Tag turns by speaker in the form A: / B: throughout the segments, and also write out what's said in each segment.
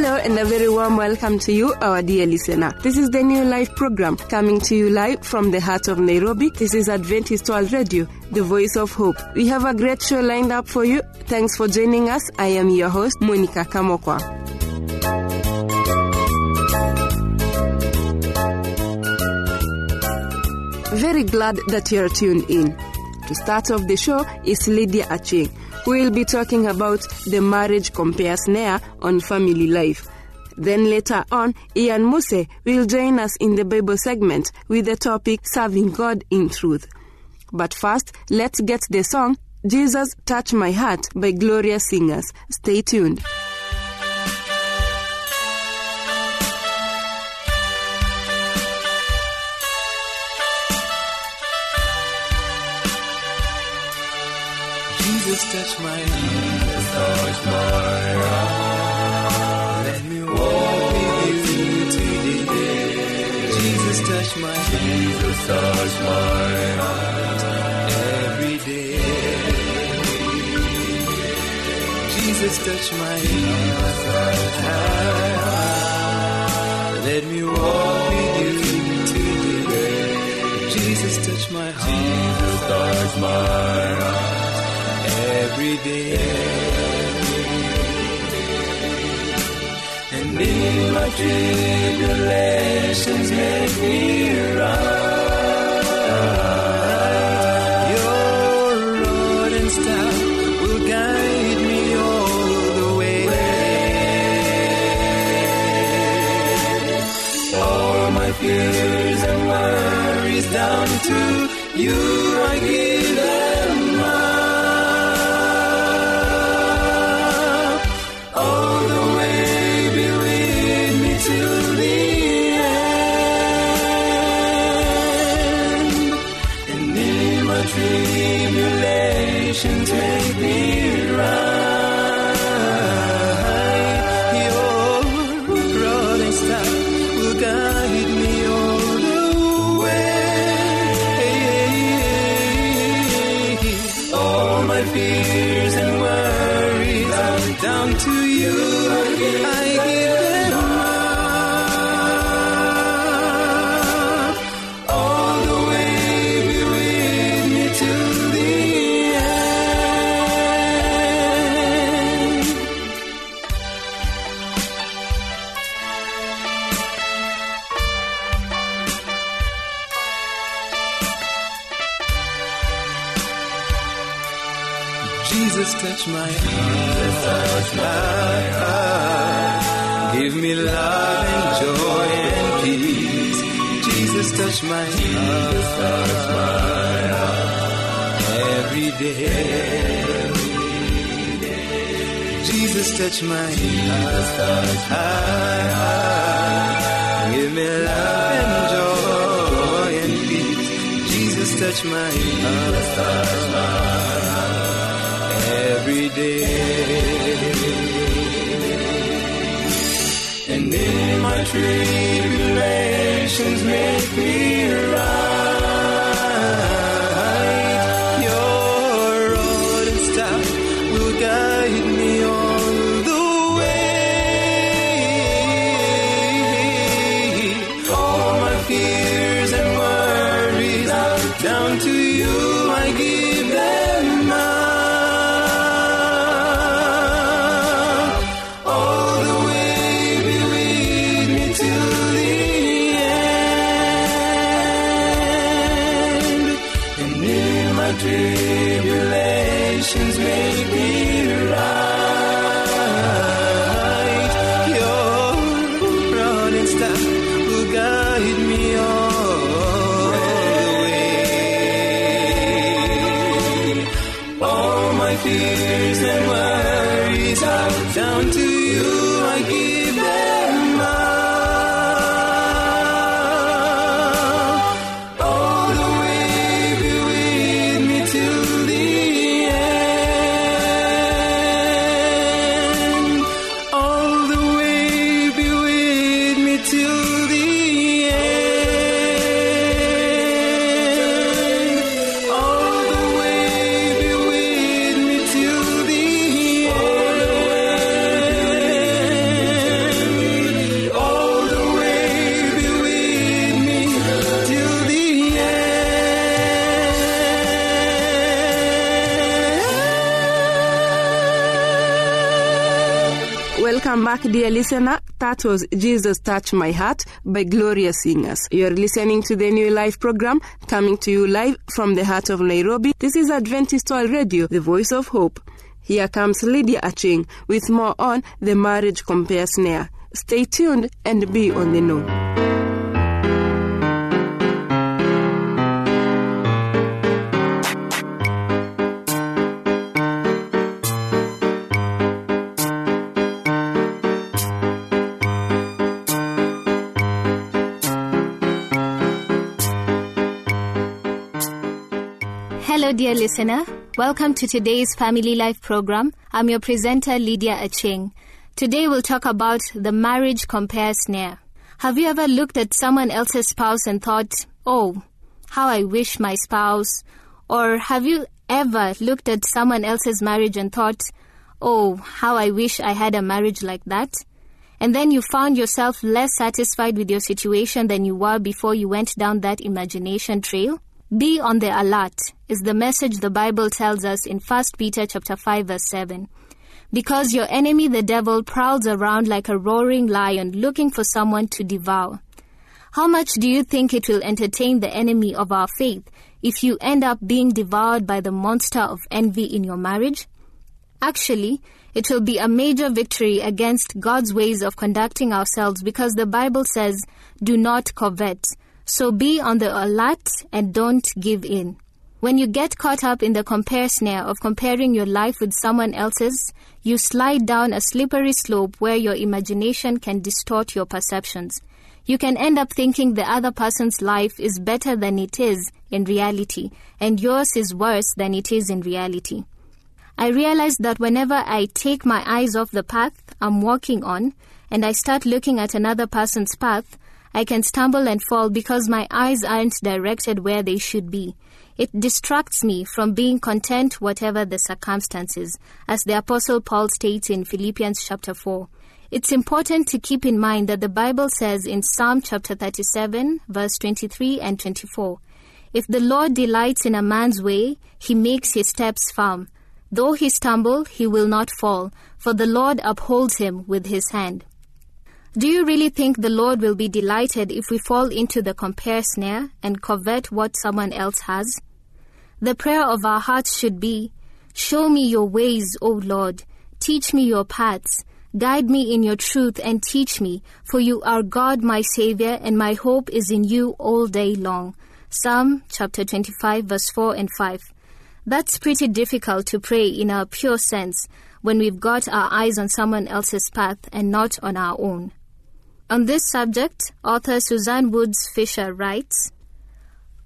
A: Hello and a very warm welcome to you, our dear listener. This is the New Life program coming to you live from the heart of Nairobi. This is Adventist World Radio, the voice of hope. We have a great show lined up for you. Thanks for joining us. I am your host, Monica Kamokwa. Very glad that you're tuned in. To start off the show is Lydia Achieng, will be talking about the marriage compare snare on family life. Then later on, Ian Muse will join us in the Bible segment with the topic Serving God in Truth. But first, let's get the song Jesus Touch My Heart by Gloria Singers. Stay tuned.
B: Jesus touch my heart, touch my heart. Let me walk with you today. Jesus touch my heart, Jesus touch my heart every day. Jesus touch my heart. Let me walk with you today. Jesus touch my heart, Jesus touch my heart every day. And in my tribulations, make me right. Your rod and staff will guide me all the way. All my fears and worries down to you Jesus touch my heart. touch my. Every day. Jesus touch my heart. Give me love and joy and peace. Jesus touch my heart every day. And in my tribulations make me All my fears and worries are down to you. I give
A: back, dear listener. That was Jesus Touch My Heart by Gloria Singers. You're listening to the New Life program coming to you live from the heart of Nairobi. This is Adventist World Radio, the voice of hope. Here comes Lydia Achieng with more on the marriage compare snare. Stay tuned and be on the know.
C: Hello, dear listener. Welcome to today's Family Life program. I'm your presenter, Lydia Achieng. Today we'll talk about the marriage compare snare. Have you ever looked at someone else's spouse and thought, oh, how I wish my spouse? Or have you ever looked at someone else's marriage and thought, oh, how I wish I had a marriage like that? And then you found yourself less satisfied with your situation than you were before you went down that imagination trail? Be on the alert is the message the Bible tells us in 1 Peter chapter 5 verse 7. Because your enemy the devil prowls around like a roaring lion looking for someone to devour. How much do you think it will entertain the enemy of our faith if you end up being devoured by the monster of envy in your marriage? Actually, it will be a major victory against God's ways of conducting ourselves because the Bible says, do not covet. So be on the alert and don't give in. When you get caught up in the compare snare of comparing your life with someone else's, you slide down a slippery slope where your imagination can distort your perceptions. You can end up thinking the other person's life is better than it is in reality, and yours is worse than it is in reality. I realize that whenever I take my eyes off the path I'm walking on and I start looking at another person's path, I can stumble and fall because my eyes aren't directed where they should be. It distracts me from being content whatever the circumstances, as the apostle Paul states in Philippians chapter 4. It's important to keep in mind that the Bible says in Psalm chapter 37 verse 23 and 24, If the Lord delights in a man's way, he makes his steps firm. Though he stumble, he will not fall, for the Lord upholds him with his hand. Do you really think the Lord will be delighted if we fall into the compare snare and covet what someone else has? The prayer of our hearts should be, Show me your ways, O Lord. Teach me your paths. Guide me in your truth and teach me, for you are God my Savior, and my hope is in you all day long. Psalm chapter 25, verse 4 and 5. That's pretty difficult to pray in our pure sense when we've got our eyes on someone else's path and not on our own. On this subject, author Suzanne Woods Fisher writes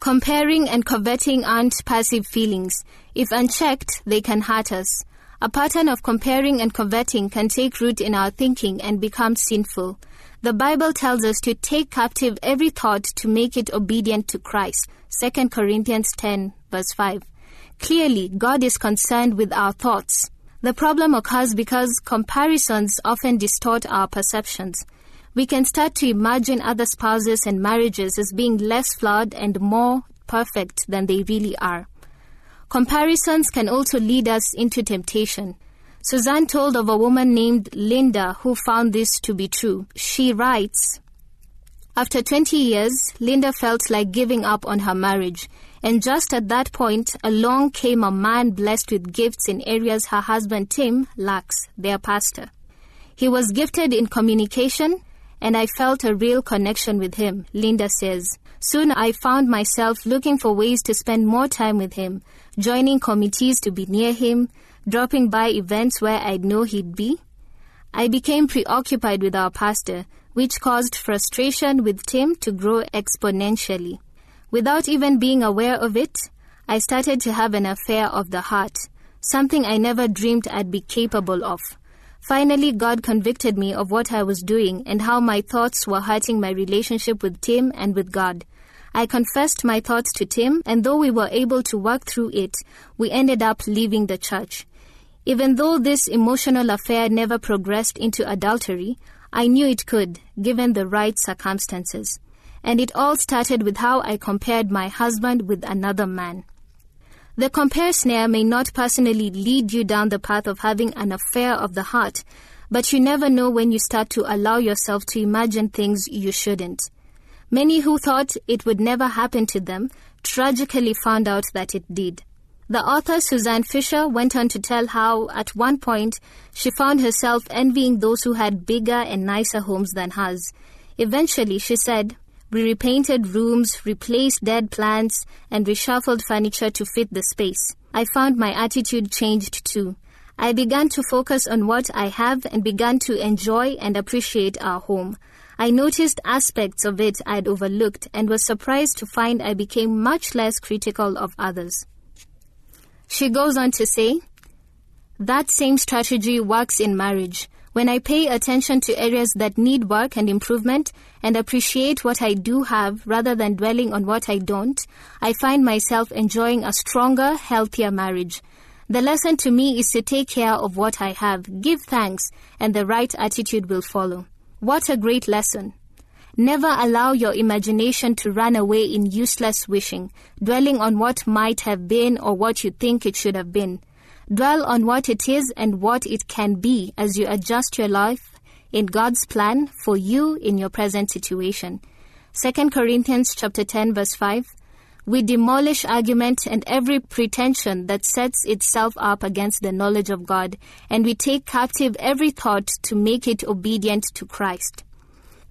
C: Comparing and coveting aren't passive feelings. If unchecked, they can hurt us. A pattern of comparing and coveting can take root in our thinking and become sinful. The Bible tells us to take captive every thought to make it obedient to Christ. 2 Corinthians 10, verse 5. Clearly, God is concerned with our thoughts. The problem occurs because comparisons often distort our perceptions we can start to imagine other spouses and marriages as being less flawed and more perfect than they really are. Comparisons can also lead us into temptation. Suzanne told of a woman named Linda who found this to be true. She writes, After 20 years, Linda felt like giving up on her marriage, and just at that point, along came a man blessed with gifts in areas her husband Tim lacks, their pastor. He was gifted in communication, and I felt a real connection with him, Linda says. Soon I found myself looking for ways to spend more time with him, joining committees to be near him, dropping by events where I'd know he'd be. I became preoccupied with our pastor, which caused frustration with Tim to grow exponentially. Without even being aware of it, I started to have an affair of the heart, something I never dreamed I'd be capable of. Finally, God convicted me of what I was doing and how my thoughts were hurting my relationship with Tim and with God. I confessed my thoughts to Tim, and though we were able to work through it, we ended up leaving the church. Even though this emotional affair never progressed into adultery, I knew it could, given the right circumstances. And it all started with how I compared my husband with another man. The compare snare may not personally lead you down the path of having an affair of the heart, But you never know when you start to allow yourself to imagine things you shouldn't. Many who thought it would never happen to them tragically found out that it did. The author Suzanne Fisher went on to tell how, at one point, she found herself envying those who had bigger and nicer homes than hers. Eventually, she said, We repainted rooms, replaced dead plants, and reshuffled furniture to fit the space. I found my attitude changed too. I began to focus on what I have and began to enjoy and appreciate our home. I noticed aspects of it I'd overlooked and was surprised to find I became much less critical of others. She goes on to say, That same strategy works in marriage. When I pay attention to areas that need work and improvement and appreciate what I do have rather than dwelling on what I don't, I find myself enjoying a stronger, healthier marriage. The lesson to me is to take care of what I have, give thanks, and the right attitude will follow. What a great lesson! Never allow your imagination to run away in useless wishing, dwelling on what might have been or what you think it should have been. Dwell on what it is and what it can be as you adjust your life in God's plan for you in your present situation. 2 Corinthians chapter 10 verse 5 we demolish argument and every pretension that sets itself up against the knowledge of God, and we take captive every thought to make it obedient to Christ.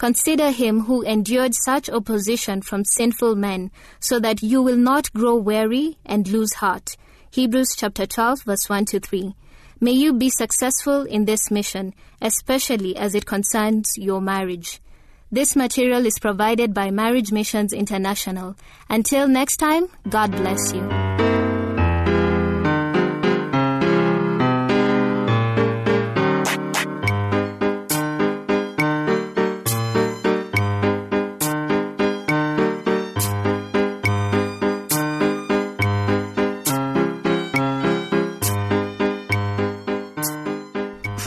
C: Consider him who endured such opposition from sinful men, so that you will not grow weary and lose heart. Hebrews chapter 12 verse 1 to 3. May you be successful in this mission, especially as it concerns your marriage. This material is provided by Marriage Missions International. Until next time, God bless you.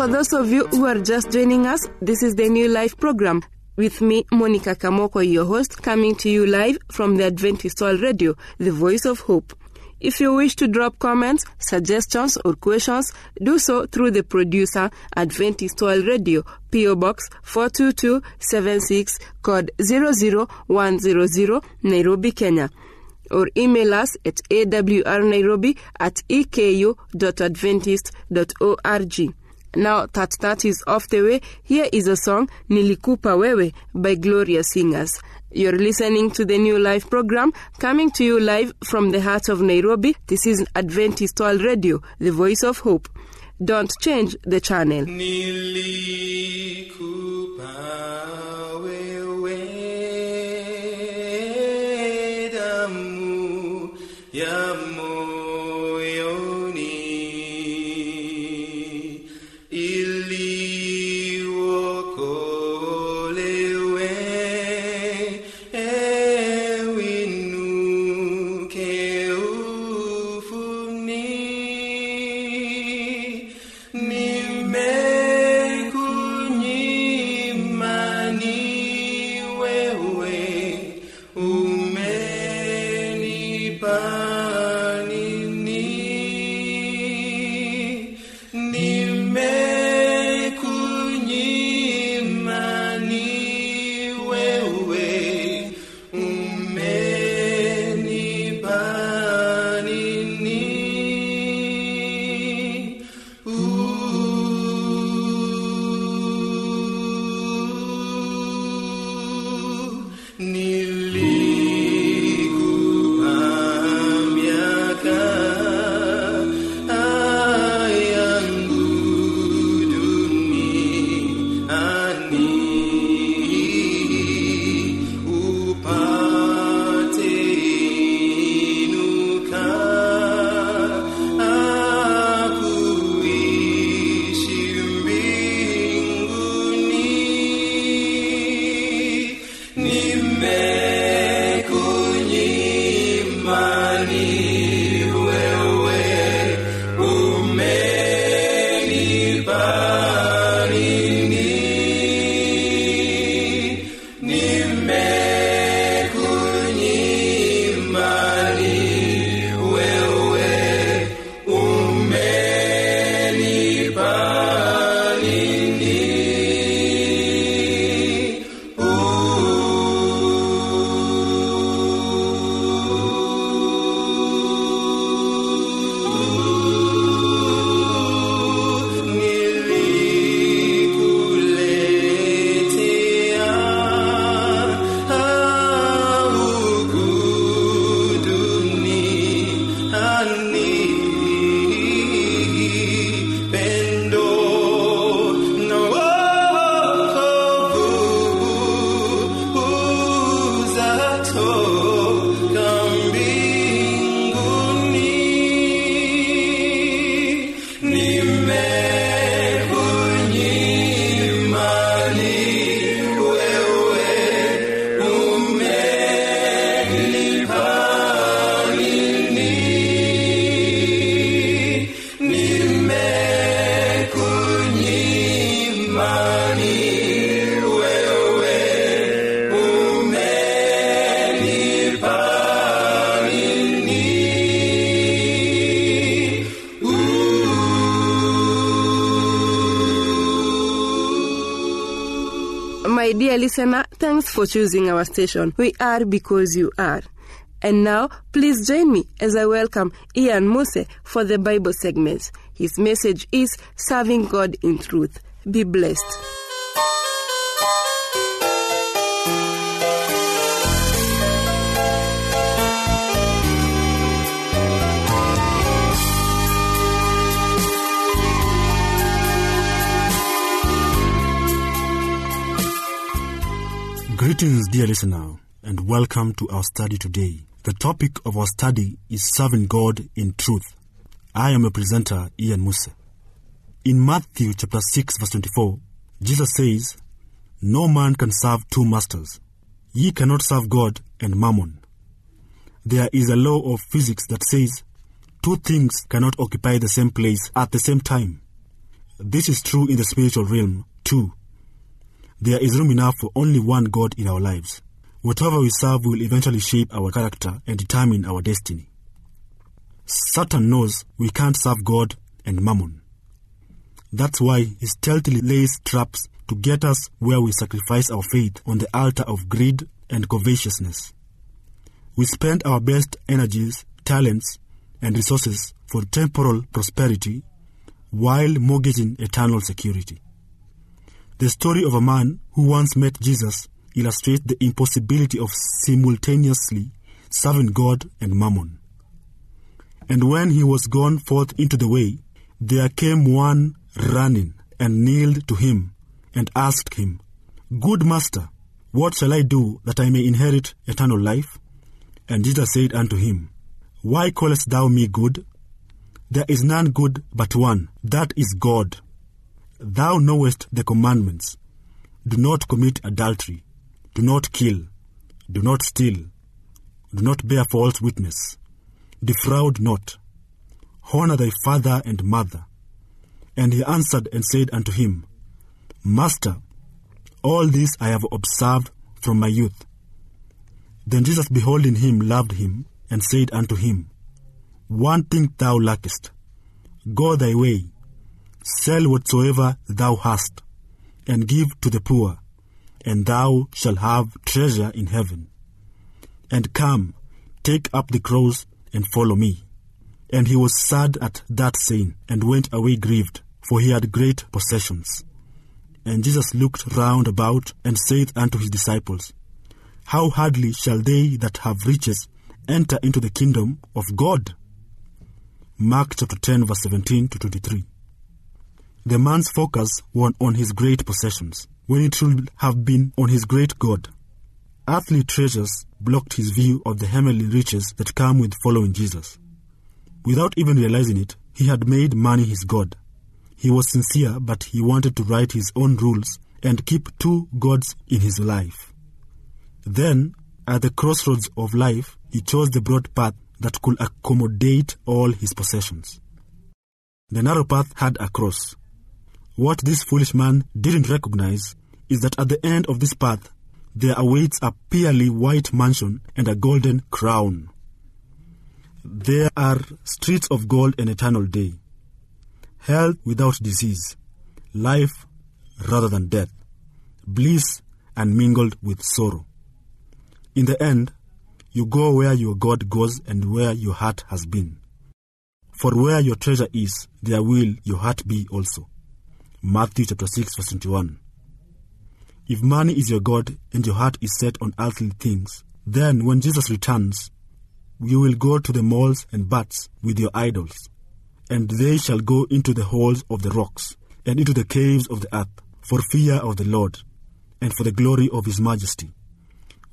A: For those of you who are just joining us, this is the New Life program with me, Monica Kamoko, your host, coming to you live from the Adventist World Radio, the voice of hope. If you wish to drop comments, suggestions, or questions, do so through the producer, Adventist World Radio, PO Box 42276, code 00100, Nairobi, Kenya. Or email us at awrnairobi at eku.adventist.org. Now that that is off the way, here is a song Nilikupa Wewe by Gloria Singers. You're listening to the New Life program coming to you live from the heart of Nairobi. This is Adventist World Radio, the voice of hope. Don't change the channel.
B: Nilikupa wewe damu ya
A: listener, thanks for choosing our station. We are because you are. And now, please join me as I welcome Ian Muse for the Bible segment. His message is Serving God in Truth. Be blessed.
D: Greetings, dear listener, and welcome to our study today. The topic of our study is serving God in truth. I am a presenter, Ian Musa. In Matthew chapter 6, verse 24, Jesus says, No man can serve two masters. Ye cannot serve God and mammon. There is a law of physics that says two things cannot occupy the same place at the same time. This is true in the spiritual realm, too. There is room enough for only one God in our lives. Whatever we serve will eventually shape our character and determine our destiny. Satan knows we can't serve God and mammon. That's why he stealthily lays traps to get us where we sacrifice our faith on the altar of greed and covetousness. We spend our best energies, talents, and resources for temporal prosperity while mortgaging eternal security. The story of a man who once met Jesus illustrates the impossibility of simultaneously serving God and mammon. And when he was gone forth into the way, there came one running and kneeled to him and asked him, Good master, what shall I do that I may inherit eternal life? And Jesus said unto him, Why callest thou me good? There is none good but one, that is God. Thou knowest the commandments. Do not commit adultery. Do not kill. Do not steal. Do not bear false witness. Defraud not. Honor thy father and mother. And he answered and said unto him, Master, all this I have observed from my youth. Then Jesus, beholding him, loved him, and said unto him, One thing thou lackest. Go thy way, sell whatsoever thou hast, and give to the poor, and thou shalt have treasure in heaven. And come, take up the cross, and follow me. And he was sad at that saying, and went away grieved, for he had great possessions. And Jesus looked round about, and said unto his disciples, How hardly shall they that have riches enter into the kingdom of God? Mark chapter 10, verse 17 to 23. The man's focus was on his great possessions, when it should have been on his great God. Earthly treasures blocked his view of the heavenly riches that come with following Jesus. Without even realizing it, he had made money his God. He was sincere, but he wanted to write his own rules and keep two gods in his life. Then, at the crossroads of life, he chose the broad path that could accommodate all his possessions. The narrow path had a cross, What this foolish man didn't recognize is that at the end of this path there awaits a pearly white mansion and a golden crown. There are streets of gold and eternal day, health without disease, life rather than death, bliss and mingled with sorrow. In the end, you go where your God goes and where your heart has been. For where your treasure is, there will your heart be also. Matthew chapter 6 verse 21. If money is your God and your heart is set on earthly things, then when Jesus returns, you will go to the malls and baths with your idols, and they shall go into the holes of the rocks and into the caves of the earth, for fear of the Lord, and for the glory of his majesty,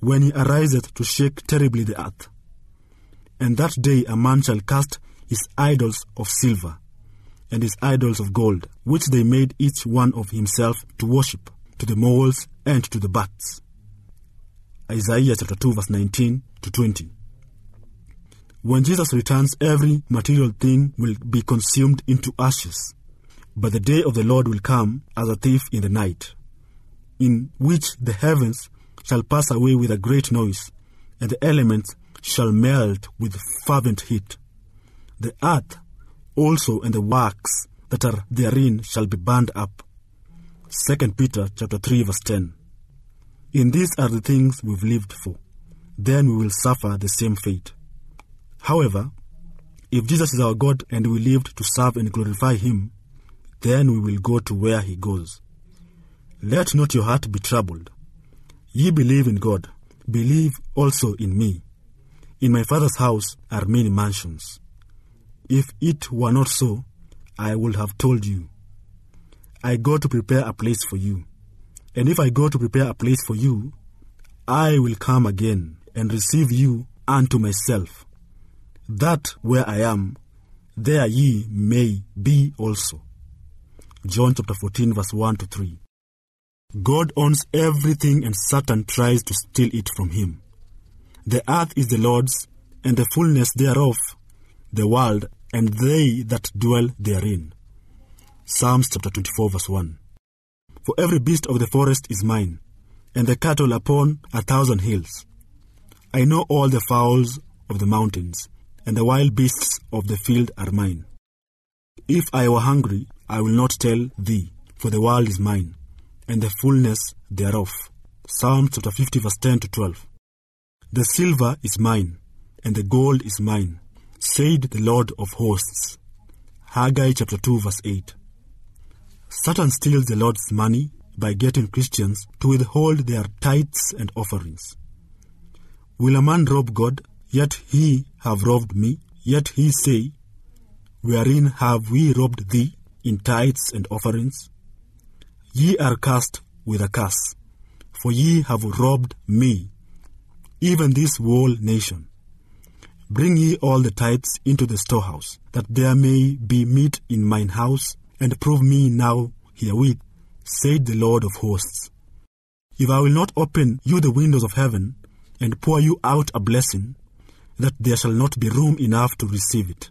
D: when he ariseth to shake terribly the earth. And that day a man shall cast his idols of silver, and his idols of gold, which they made each one of himself to worship, to the moles and to the bats. Isaiah chapter 2 verse 19 to 20. When Jesus returns, every material thing will be consumed into ashes. But the day of the Lord will come as a thief in the night, in which the heavens shall pass away with a great noise, and the elements shall melt with fervent heat. The earth also and the works that are therein shall be burned up. 2 Peter chapter 3 verse 10. In these are the things we've lived for. Then we will suffer the same fate. However, if Jesus is our God and we lived to serve and glorify Him, then we will go to where He goes. Let not your heart be troubled. Ye believe in God, believe also in me. In my Father's house are many mansions. If it were not so, I would have told you. I go to prepare a place for you. And if I go to prepare a place for you, I will come again and receive you unto myself, that where I am, there ye may be also. John chapter 14, verse 1 to 3. God owns everything and Satan tries to steal it from him. The earth is the Lord's, and the fullness thereof, the world, and they that dwell therein. Psalms chapter 24, verse 1. For every beast of the forest is mine, and the cattle upon a thousand hills. I know all the fowls of the mountains, and the wild beasts of the field are mine. If I were hungry, I will not tell thee, for the world is mine, and the fullness thereof. Psalm chapter 50, verse 10 to 12. The silver is mine, and the gold is mine, said the Lord of hosts. Haggai chapter 2, verse 8. Satan steals the Lord's money by getting Christians to withhold their tithes and offerings. Will a man rob God, yet he have robbed me? Yet he say, Wherein have we robbed thee? In tithes and offerings? Ye are cursed with a curse, for ye have robbed me, even this whole nation. Bring ye all the tithes into the storehouse, that there may be meat in mine house, and prove me now herewith, said the Lord of hosts. If I will not open you the windows of heaven, and pour you out a blessing, that there shall not be room enough to receive it.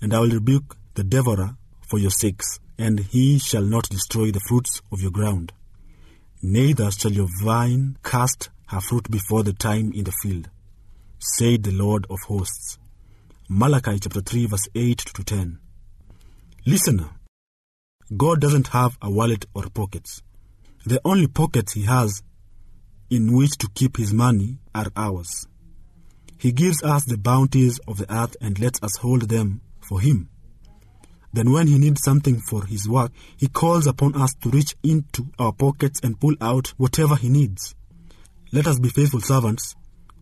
D: And I will rebuke the devourer for your sakes, and he shall not destroy the fruits of your ground. Neither shall your vine cast her fruit before the time in the field, said the Lord of hosts. Malachi chapter 3, verse 8 to 10. Listener, God doesn't have a wallet or pockets. The only pockets he has in which to keep his money are ours. He gives us the bounties of the earth and lets us hold them for him. Then, when he needs something for his work, he calls upon us to reach into our pockets and pull out whatever he needs. Let us be faithful servants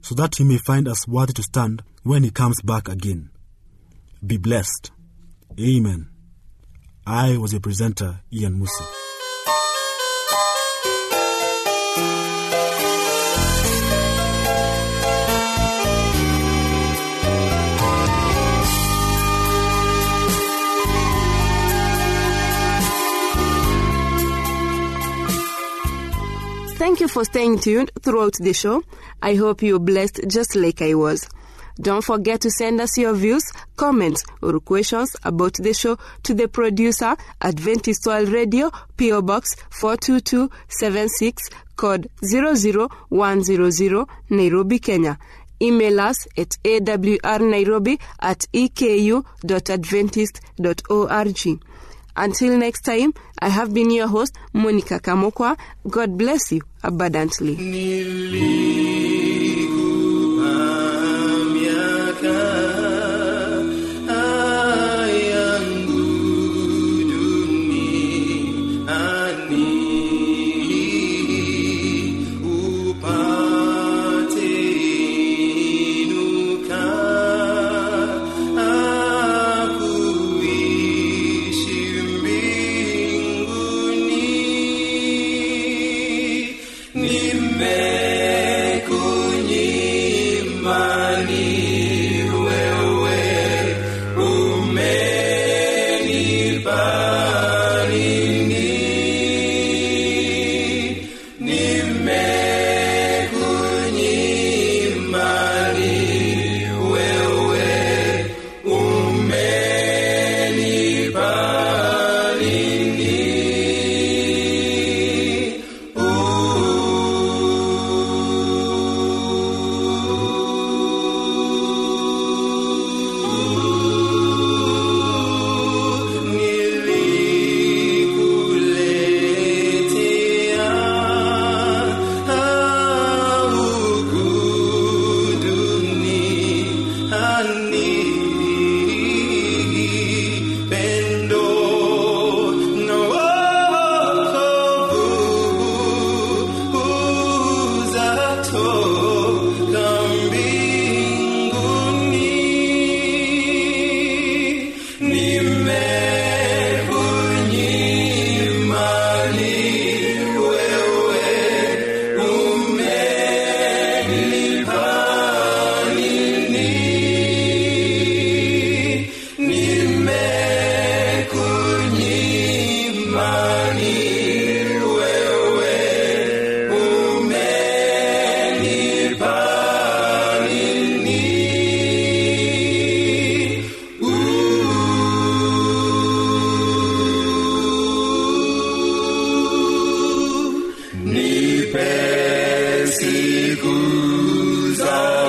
D: so that he may find us worthy to stand when he comes back again. Be blessed. Amen. I was your presenter, Ian Musi.
A: Thank you for staying tuned throughout the show. I hope you're blessed just like I was.
B: Don't forget to send us your views, comments, or questions about the show to the producer, Adventist World Radio, PO Box 42276, code 00100, Nairobi, Kenya. Email us at awrnairobi at eku.adventist.org. Until next time, I have been your host, Monica Kamokwa. God bless you abundantly.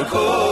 E: Zako